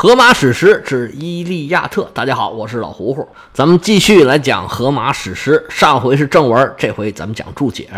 荷马史诗之《伊利亚特》，大家好，我是老胡胡，咱们继续来讲荷马史诗。上回是正文，这回咱们讲注解。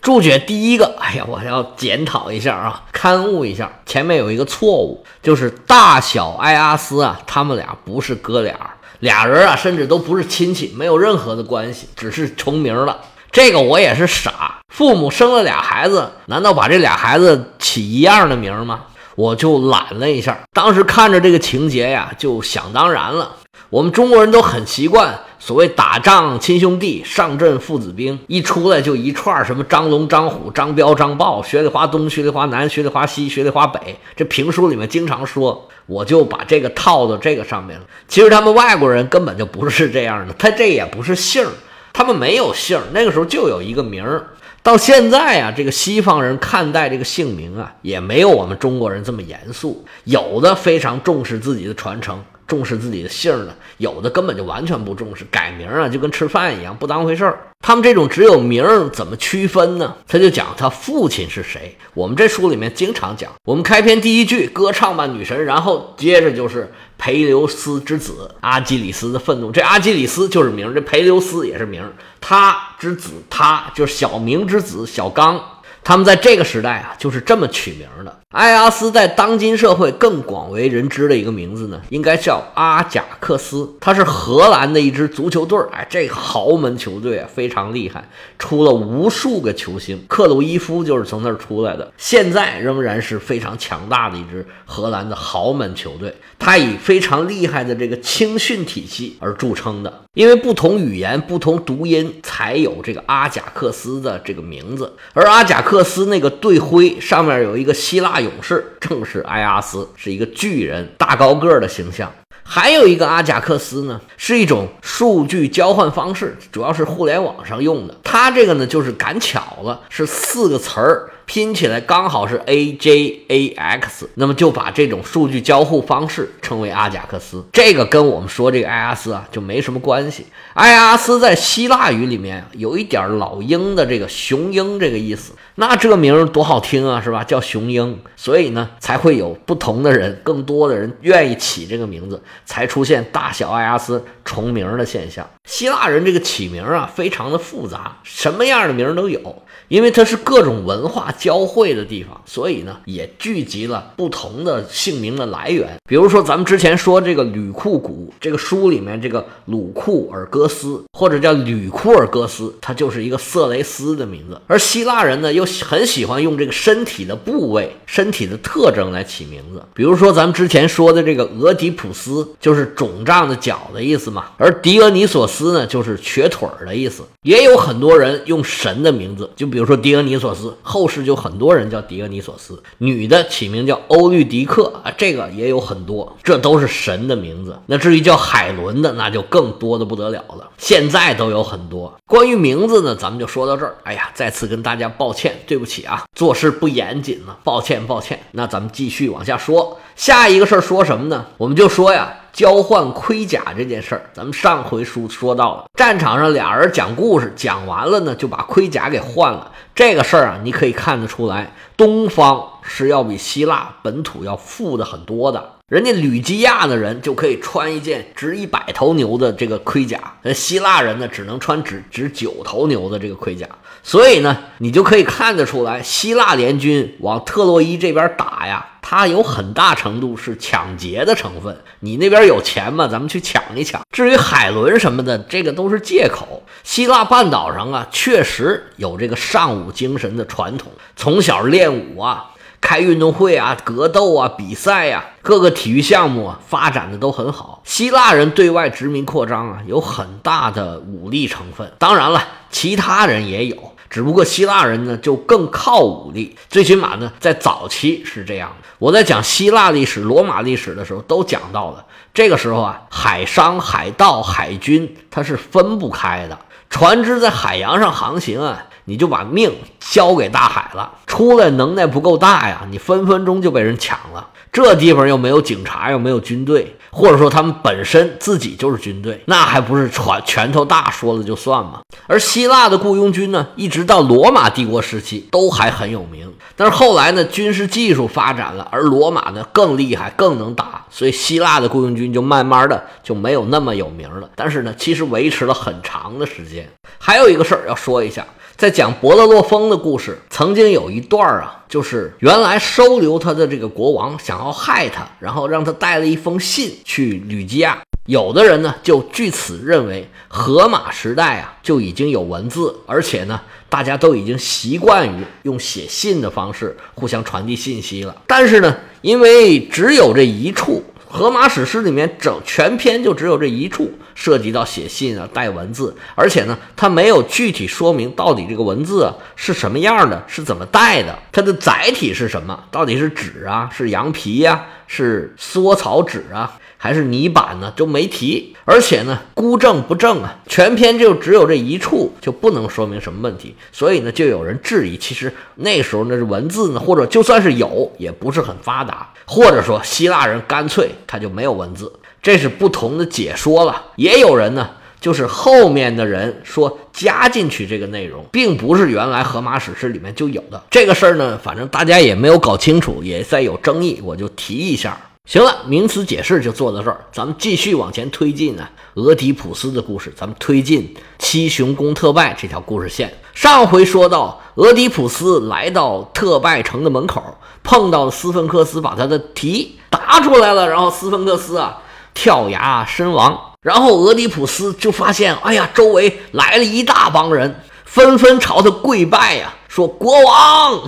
注解第一个，哎呀，我要检讨一下啊，刊物一下，前面有一个错误，就是大小埃阿斯啊，他们俩不是哥俩，俩人啊，甚至都不是亲戚，没有任何的关系，只是重名了。这个我也是傻，父母生了俩孩子，难道把这俩孩子起一样的名吗？我就懒了一下，当时看着这个情节呀，就想当然了。我们中国人都很习惯，所谓打仗亲兄弟，上阵父子兵，一出来就一串什么张龙、张虎、张彪、张豹，薛里花东、薛里花南、薛里花西、薛里花北。这评书里面经常说，我就把这个套到这个上面了。其实他们外国人根本就不是这样的，他这也不是姓儿，他们没有姓儿，那个时候就有一个名儿。到现在啊，这个西方人看待这个姓名啊，也没有我们中国人这么严肃。有的非常重视自己的传承，重视自己的姓儿的；有的根本就完全不重视，改名啊就跟吃饭一样，不当回事儿。他们这种只有名儿怎么区分呢？他就讲他父亲是谁。我们这书里面经常讲，我们开篇第一句歌唱吧女神，然后接着就是裴留斯之子阿基里斯的愤怒。这阿基里斯就是名，这裴留斯也是名。他之子，他就是小明之子小刚。他们在这个时代啊，就是这么取名的。埃阿斯在当今社会更广为人知的一个名字呢，应该叫阿贾克斯。他是荷兰的一支足球队儿，哎，这个豪门球队啊，非常厉害，出了无数个球星。克鲁伊夫就是从那儿出来的，现在仍然是非常强大的一支荷兰的豪门球队。他以非常厉害的这个青训体系而著称的，因为不同语言、不同读音，才有这个阿贾克斯的这个名字。而阿贾克克斯那个队徽上面有一个希腊。勇士正是埃阿斯，是一个巨人，大高个儿的形象。还有一个阿贾克斯呢，是一种数据交换方式，主要是互联网上用的。它这个呢，就是赶巧了，是四个词儿。拼起来刚好是 A J A X，那么就把这种数据交互方式称为阿贾克斯。这个跟我们说这个埃阿斯啊就没什么关系。埃阿斯在希腊语里面有一点老鹰的这个雄鹰这个意思，那这个名多好听啊，是吧？叫雄鹰，所以呢才会有不同的人，更多的人愿意起这个名字，才出现大小埃阿斯重名的现象。希腊人这个起名啊非常的复杂，什么样的名都有。因为它是各种文化交汇的地方，所以呢，也聚集了不同的姓名的来源。比如说，咱们之前说这个吕库古这个书里面，这个鲁库尔戈斯或者叫吕库尔戈斯，它就是一个色雷斯的名字。而希腊人呢，又很喜欢用这个身体的部位、身体的特征来起名字。比如说，咱们之前说的这个俄狄浦斯，就是肿胀的脚的意思嘛。而狄俄尼索斯呢，就是瘸腿儿的意思。也有很多人用神的名字，就比。如说狄俄尼索斯，后世就有很多人叫狄俄尼索斯。女的起名叫欧律狄克啊，这个也有很多，这都是神的名字。那至于叫海伦的，那就更多的不得了了。现在都有很多。关于名字呢，咱们就说到这儿。哎呀，再次跟大家抱歉，对不起啊，做事不严谨了，抱歉抱歉。那咱们继续往下说，下一个事儿说什么呢？我们就说呀。交换盔甲这件事儿，咱们上回书说到了，战场上俩人讲故事，讲完了呢，就把盔甲给换了。这个事儿啊，你可以看得出来，东方是要比希腊本土要富的很多的。人家吕基亚的人就可以穿一件值一百头牛的这个盔甲，那希腊人呢，只能穿值值九头牛的这个盔甲。所以呢，你就可以看得出来，希腊联军往特洛伊这边打呀。它有很大程度是抢劫的成分，你那边有钱吗？咱们去抢一抢。至于海伦什么的，这个都是借口。希腊半岛上啊，确实有这个尚武精神的传统，从小练武啊，开运动会啊，格斗啊，比赛呀，各个体育项目啊，发展的都很好。希腊人对外殖民扩张啊，有很大的武力成分。当然了，其他人也有。只不过希腊人呢，就更靠武力，最起码呢，在早期是这样的。我在讲希腊历史、罗马历史的时候，都讲到了。这个时候啊，海商、海盗、海军，它是分不开的。船只在海洋上航行啊，你就把命交给大海了，出来能耐不够大呀，你分分钟就被人抢了。这地方又没有警察，又没有军队，或者说他们本身自己就是军队，那还不是拳拳头大说了就算吗？而希腊的雇佣军呢，一直到罗马帝国时期都还很有名。但是后来呢，军事技术发展了，而罗马呢更厉害，更能打，所以希腊的雇佣军就慢慢的就没有那么有名了。但是呢，其实维持了很长的时间。还有一个事儿要说一下。在讲伯乐洛封的故事，曾经有一段啊，就是原来收留他的这个国王想要害他，然后让他带了一封信去吕基亚。有的人呢，就据此认为，荷马时代啊就已经有文字，而且呢，大家都已经习惯于用写信的方式互相传递信息了。但是呢，因为只有这一处。《荷马史诗》里面整全篇就只有这一处涉及到写信啊，带文字，而且呢，它没有具体说明到底这个文字啊是什么样的，是怎么带的，它的载体是什么，到底是纸啊，是羊皮呀，是缩草纸啊。还是泥板呢，就没提，而且呢，孤证不正啊，全篇就只有这一处，就不能说明什么问题，所以呢，就有人质疑，其实那时候那是文字呢，或者就算是有，也不是很发达，或者说希腊人干脆他就没有文字，这是不同的解说了。也有人呢，就是后面的人说加进去这个内容，并不是原来荷马史诗里面就有的这个事儿呢，反正大家也没有搞清楚，也在有争议，我就提一下。行了，名词解释就做到这儿，咱们继续往前推进呢。俄狄浦斯的故事，咱们推进七雄攻特拜这条故事线。上回说到，俄狄浦斯来到特拜城的门口，碰到了斯芬克斯，把他的蹄打出来了，然后斯芬克斯啊跳崖身亡。然后俄狄浦斯就发现，哎呀，周围来了一大帮人，纷纷朝他跪拜呀，说国王。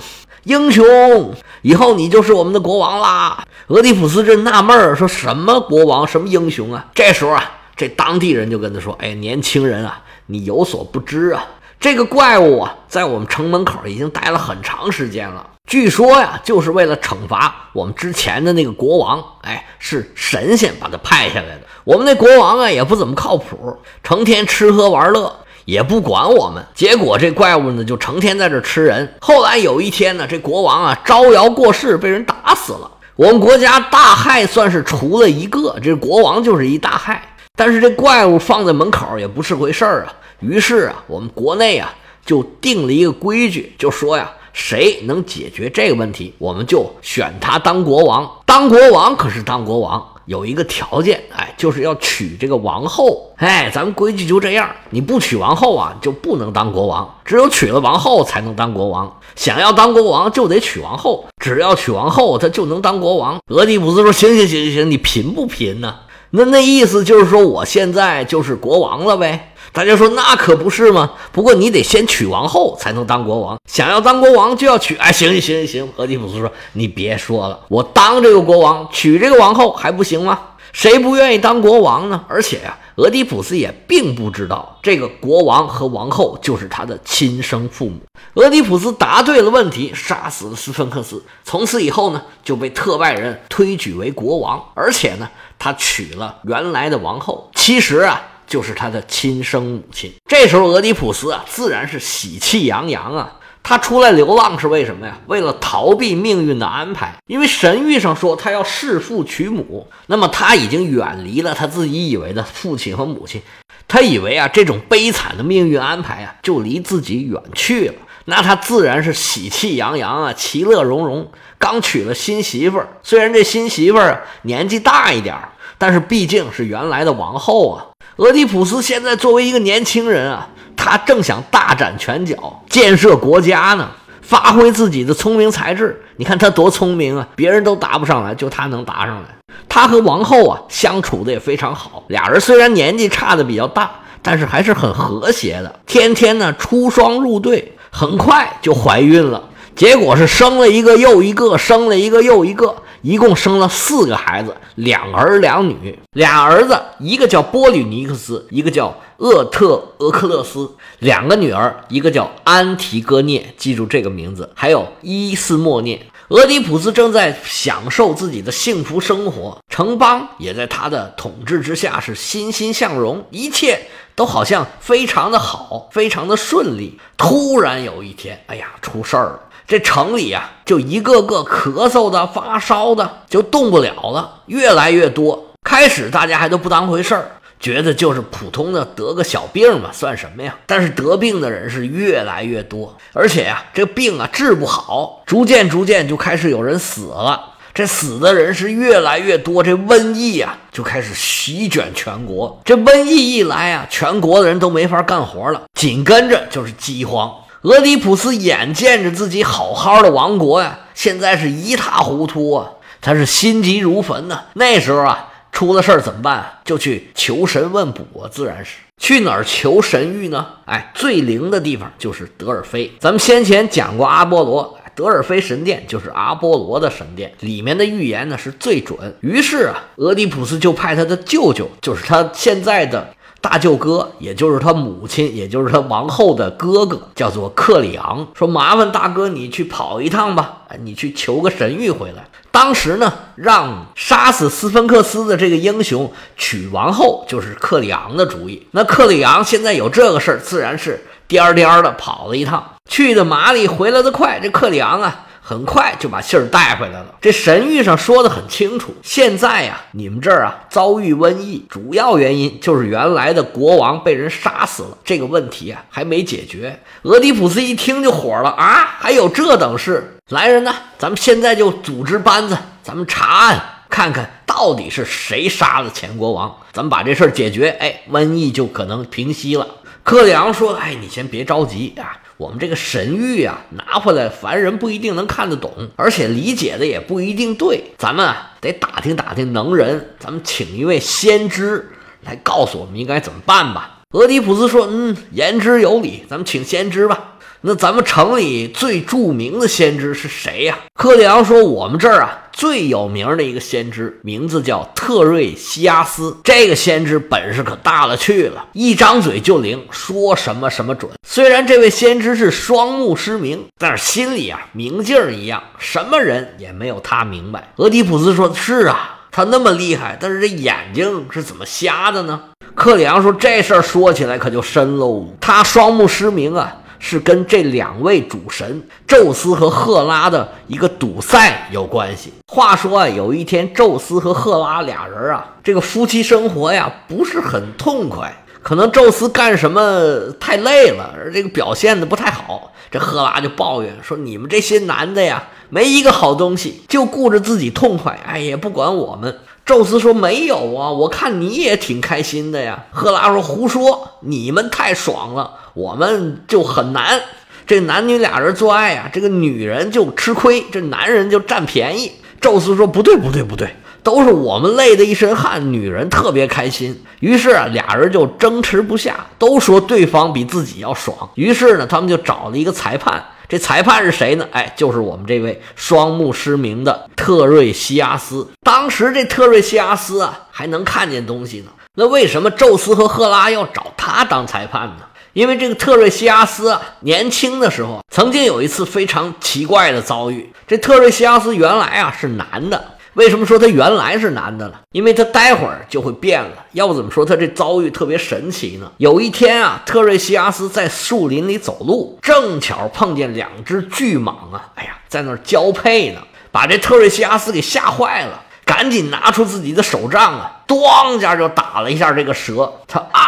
英雄，以后你就是我们的国王啦！俄狄浦斯这纳闷儿，说什么国王，什么英雄啊？这时候啊，这当地人就跟他说：“哎，年轻人啊，你有所不知啊，这个怪物啊，在我们城门口已经待了很长时间了。据说呀，就是为了惩罚我们之前的那个国王。哎，是神仙把他派下来的。我们那国王啊，也不怎么靠谱，成天吃喝玩乐。”也不管我们，结果这怪物呢就成天在这吃人。后来有一天呢，这国王啊招摇过市，被人打死了。我们国家大害算是除了一个，这国王就是一大害。但是这怪物放在门口也不是回事儿啊。于是啊，我们国内啊就定了一个规矩，就说呀，谁能解决这个问题，我们就选他当国王。当国王可是当国王。有一个条件，哎，就是要娶这个王后，哎，咱们规矩就这样，你不娶王后啊，就不能当国王，只有娶了王后才能当国王。想要当国王就得娶王后，只要娶王后，他就能当国王。俄狄浦斯说：“行行行行行，你贫不贫呢？那那意思就是说，我现在就是国王了呗。”大家说那可不是吗？不过你得先娶王后才能当国王。想要当国王就要娶……哎，行行行行。俄狄浦斯说：“你别说了，我当这个国王，娶这个王后还不行吗？谁不愿意当国王呢？而且呀，俄狄浦斯也并不知道这个国王和王后就是他的亲生父母。俄狄浦斯答对了问题，杀死了斯芬克斯。从此以后呢，就被特拜人推举为国王，而且呢，他娶了原来的王后。其实啊。”就是他的亲生母亲。这时候，俄狄浦斯啊，自然是喜气洋洋啊。他出来流浪是为什么呀？为了逃避命运的安排。因为神谕上说他要弑父娶母，那么他已经远离了他自己以为的父亲和母亲。他以为啊，这种悲惨的命运安排啊，就离自己远去了。那他自然是喜气洋洋啊，其乐融融。刚娶了新媳妇儿，虽然这新媳妇儿年纪大一点儿，但是毕竟是原来的王后啊。俄狄浦斯现在作为一个年轻人啊，他正想大展拳脚，建设国家呢，发挥自己的聪明才智。你看他多聪明啊，别人都答不上来，就他能答上来。他和王后啊相处的也非常好，俩人虽然年纪差的比较大，但是还是很和谐的，天天呢出双入对，很快就怀孕了。结果是生了一个又一个，生了一个又一个。一共生了四个孩子，两儿两女。俩儿子，一个叫波吕尼克斯，一个叫厄特俄克勒斯；两个女儿，一个叫安提戈涅，记住这个名字。还有伊斯莫涅。俄狄浦斯正在享受自己的幸福生活，城邦也在他的统治之下是欣欣向荣，一切都好像非常的好，非常的顺利。突然有一天，哎呀，出事儿了！这城里呀，就一个个咳嗽的、发烧的，就动不了了，越来越多。开始大家还都不当回事儿。觉得就是普通的得个小病嘛，算什么呀？但是得病的人是越来越多，而且呀，这病啊治不好，逐渐逐渐就开始有人死了。这死的人是越来越多，这瘟疫啊就开始席卷全国。这瘟疫一来啊，全国的人都没法干活了，紧跟着就是饥荒。俄狄浦斯眼见着自己好好的王国呀，现在是一塌糊涂啊，他是心急如焚呐。那时候啊。出了事儿怎么办？就去求神问卜啊，自然是去哪儿求神谕呢？哎，最灵的地方就是德尔菲。咱们先前讲过阿波罗，德尔菲神殿就是阿波罗的神殿，里面的预言呢是最准。于是啊，俄狄浦斯就派他的舅舅，就是他现在的大舅哥，也就是他母亲，也就是他王后的哥哥，叫做克里昂，说麻烦大哥你去跑一趟吧，你去求个神谕回来。当时呢，让杀死斯芬克斯的这个英雄娶王后，就是克里昂的主意。那克里昂现在有这个事儿，自然是颠颠的跑了一趟，去的麻利，回来的快。这克里昂啊。很快就把信儿带回来了。这神谕上说的很清楚，现在呀，你们这儿啊遭遇瘟疫，主要原因就是原来的国王被人杀死了。这个问题啊还没解决。俄狄浦斯一听就火了啊，还有这等事？来人呐，咱们现在就组织班子，咱们查案，看看到底是谁杀了前国王。咱们把这事儿解决，哎，瘟疫就可能平息了。克里昂说：“哎，你先别着急啊。”我们这个神谕啊，拿回来，凡人不一定能看得懂，而且理解的也不一定对。咱们啊，得打听打听能人，咱们请一位先知来告诉我们应该怎么办吧。俄狄浦斯说：“嗯，言之有理，咱们请先知吧。”那咱们城里最著名的先知是谁呀？克里昂说：“我们这儿啊，最有名的一个先知，名字叫特瑞西亚斯。这个先知本事可大了去了，一张嘴就灵，说什么什么准。虽然这位先知是双目失明，但是心里啊明镜一样，什么人也没有他明白。”俄狄浦斯说：“是啊，他那么厉害，但是这眼睛是怎么瞎的呢？”克里昂说：“这事儿说起来可就深喽，他双目失明啊。”是跟这两位主神宙斯和赫拉的一个赌赛有关系。话说啊，有一天宙斯和赫拉俩人啊，这个夫妻生活呀不是很痛快，可能宙斯干什么太累了，而这个表现的不太好。这赫拉就抱怨说：“你们这些男的呀，没一个好东西，就顾着自己痛快，哎，也不管我们。”宙斯说：“没有啊，我看你也挺开心的呀。”赫拉说：“胡说，你们太爽了，我们就很难。这男女俩人做爱啊，这个女人就吃亏，这男人就占便宜。”宙斯说：“不对，不对，不对，都是我们累的一身汗，女人特别开心。”于是啊，俩人就争持不下，都说对方比自己要爽。于是呢，他们就找了一个裁判。这裁判是谁呢？哎，就是我们这位双目失明的特瑞西亚斯。当时这特瑞西亚斯啊，还能看见东西呢。那为什么宙斯和赫拉要找他当裁判呢？因为这个特瑞西亚斯啊，年轻的时候曾经有一次非常奇怪的遭遇。这特瑞西亚斯原来啊是男的。为什么说他原来是男的了？因为他待会儿就会变了。要不怎么说他这遭遇特别神奇呢？有一天啊，特瑞西亚斯在树林里走路，正巧碰见两只巨蟒啊，哎呀，在那儿交配呢，把这特瑞西亚斯给吓坏了，赶紧拿出自己的手杖啊，咣一下就打了一下这个蛇，他啊，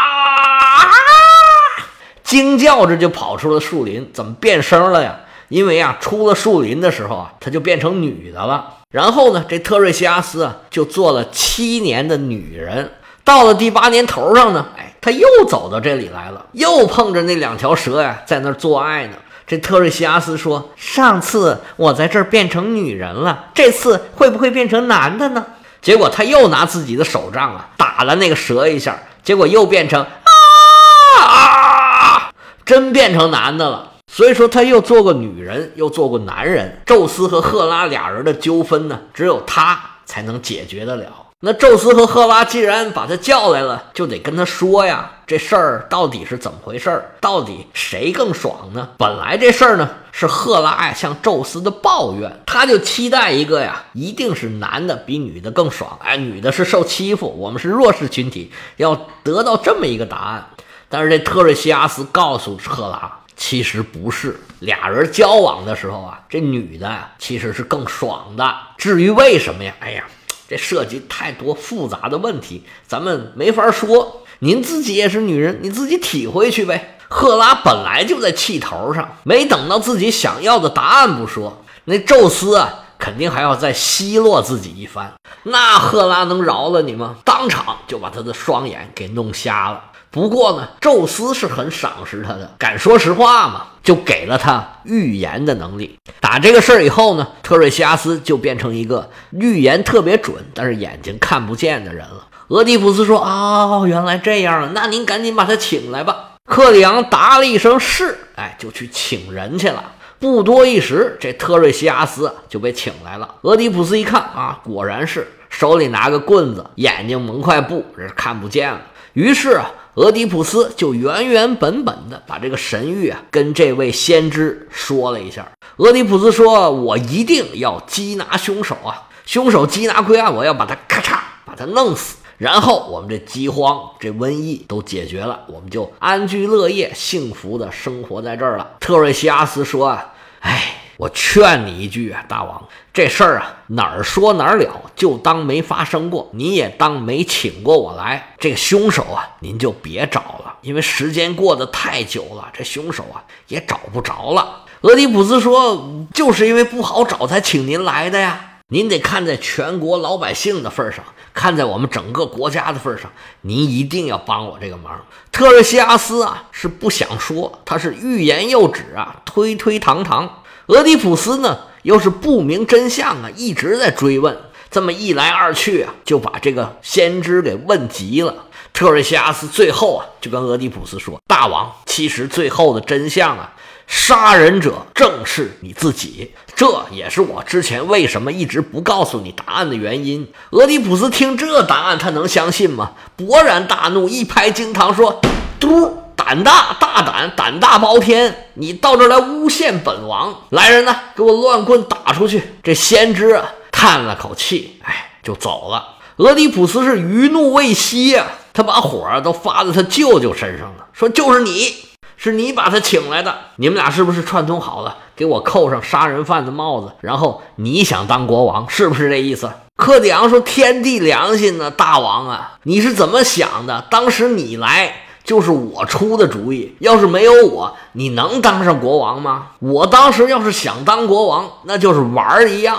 惊叫着就跑出了树林。怎么变声了呀？因为啊，出了树林的时候啊，他就变成女的了。然后呢，这特瑞西阿斯啊，就做了七年的女人。到了第八年头上呢，哎，他又走到这里来了，又碰着那两条蛇呀，在那儿做爱呢。这特瑞西阿斯说：“上次我在这儿变成女人了，这次会不会变成男的呢？”结果他又拿自己的手杖啊，打了那个蛇一下，结果又变成啊啊，真变成男的了。所以说，他又做过女人，又做过男人。宙斯和赫拉俩人的纠纷呢，只有他才能解决得了。那宙斯和赫拉既然把他叫来了，就得跟他说呀，这事儿到底是怎么回事儿？到底谁更爽呢？本来这事儿呢是赫拉呀向宙斯的抱怨，他就期待一个呀，一定是男的比女的更爽。哎，女的是受欺负，我们是弱势群体，要得到这么一个答案。但是这特瑞西阿斯告诉赫拉，其实不是，俩人交往的时候啊，这女的其实是更爽的。至于为什么呀？哎呀。这涉及太多复杂的问题，咱们没法说。您自己也是女人，你自己体会去呗。赫拉本来就在气头上，没等到自己想要的答案不说，那宙斯啊，肯定还要再奚落自己一番。那赫拉能饶了你吗？当场就把他的双眼给弄瞎了。不过呢，宙斯是很赏识他的，敢说实话嘛，就给了他预言的能力。打这个事儿以后呢，特瑞西阿斯就变成一个预言特别准，但是眼睛看不见的人了。俄狄浦斯说：“哦，原来这样啊，那您赶紧把他请来吧。”克里昂答了一声是，哎，就去请人去了。不多一时，这特瑞西阿斯就被请来了。俄狄浦斯一看啊，果然是手里拿个棍子，眼睛蒙块布，这是看不见了。于是啊。俄狄浦斯就原原本本的把这个神谕啊跟这位先知说了一下。俄狄浦斯说：“我一定要缉拿凶手啊！凶手缉拿归案，我要把他咔嚓把他弄死，然后我们这饥荒、这瘟疫都解决了，我们就安居乐业、幸福的生活在这儿了。”特瑞西阿斯说：“啊，哎。”我劝你一句啊，大王，这事儿啊哪儿说哪儿了，就当没发生过，你也当没请过我来。这个凶手啊，您就别找了，因为时间过得太久了，这凶手啊也找不着了。俄狄浦斯说：“就是因为不好找，才请您来的呀。您得看在全国老百姓的份上，看在我们整个国家的份上，您一定要帮我这个忙。”特瑞西阿斯啊是不想说，他是欲言又止啊，推推搪搪。俄狄浦斯呢，又是不明真相啊，一直在追问。这么一来二去啊，就把这个先知给问急了。特瑞西阿斯最后啊，就跟俄狄浦斯说：“大王，其实最后的真相啊，杀人者正是你自己。这也是我之前为什么一直不告诉你答案的原因。”俄狄浦斯听这答案，他能相信吗？勃然大怒，一拍惊堂说：“嘟！”胆大大胆，胆大包天！你到这儿来诬陷本王，来人呐，给我乱棍打出去！这先知啊，叹了口气，哎，就走了。俄狄浦斯是余怒未息呀，他把火都发在他舅舅身上了，说就是你，是你把他请来的，你们俩是不是串通好了，给我扣上杀人犯的帽子，然后你想当国王，是不是这意思？克里昂说：“天地良心呐，大王啊，你是怎么想的？当时你来。”就是我出的主意，要是没有我，你能当上国王吗？我当时要是想当国王，那就是玩儿一样。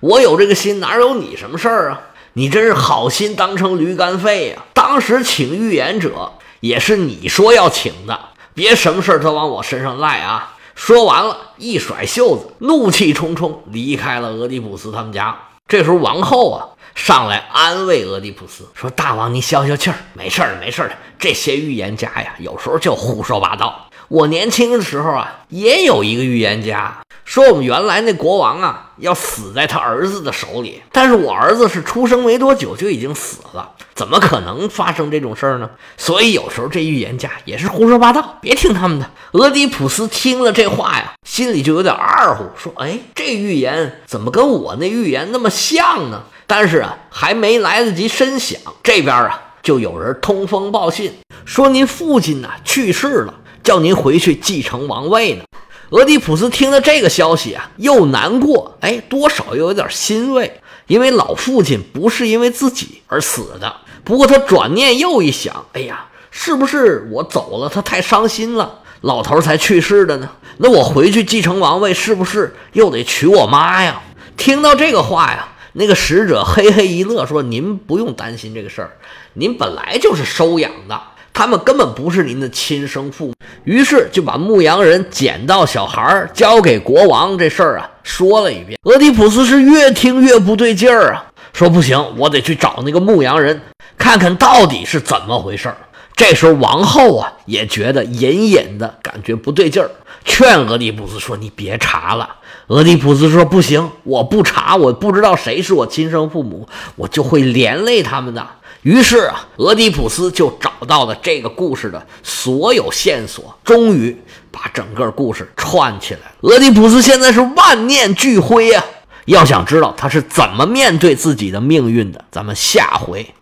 我有这个心，哪有你什么事儿啊？你真是好心当成驴肝肺呀！当时请预言者也是你说要请的，别什么事儿都往我身上赖啊！说完了，一甩袖子，怒气冲冲离开了俄狄浦斯他们家。这时候王后啊。上来安慰俄狄浦斯说：“大王，您消消气儿，没事儿，没事儿的。这些预言家呀，有时候就胡说八道。我年轻的时候啊，也有一个预言家说，我们原来那国王啊，要死在他儿子的手里。但是我儿子是出生没多久就已经死了，怎么可能发生这种事儿呢？所以有时候这预言家也是胡说八道，别听他们的。”俄狄浦斯听了这话呀，心里就有点二乎，说：“哎，这预言怎么跟我那预言那么像呢？”但是啊，还没来得及深想，这边啊就有人通风报信，说您父亲呢去世了，叫您回去继承王位呢。俄狄浦斯听了这个消息啊，又难过，哎，多少又有点欣慰，因为老父亲不是因为自己而死的。不过他转念又一想，哎呀，是不是我走了，他太伤心了，老头才去世的呢？那我回去继承王位，是不是又得娶我妈呀？听到这个话呀。那个使者嘿嘿一乐，说：“您不用担心这个事儿，您本来就是收养的，他们根本不是您的亲生父母。”于是就把牧羊人捡到小孩交给国王这事儿啊说了一遍。俄狄浦斯是越听越不对劲儿啊，说：“不行，我得去找那个牧羊人，看看到底是怎么回事儿。”这时候王后啊也觉得隐隐的感觉不对劲儿，劝俄狄浦斯说：“你别查了。”俄狄浦斯说：“不行，我不查，我不知道谁是我亲生父母，我就会连累他们的。”于是啊，俄狄浦斯就找到了这个故事的所有线索，终于把整个故事串起来。俄狄浦斯现在是万念俱灰啊！要想知道他是怎么面对自己的命运的，咱们下回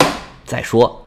再说。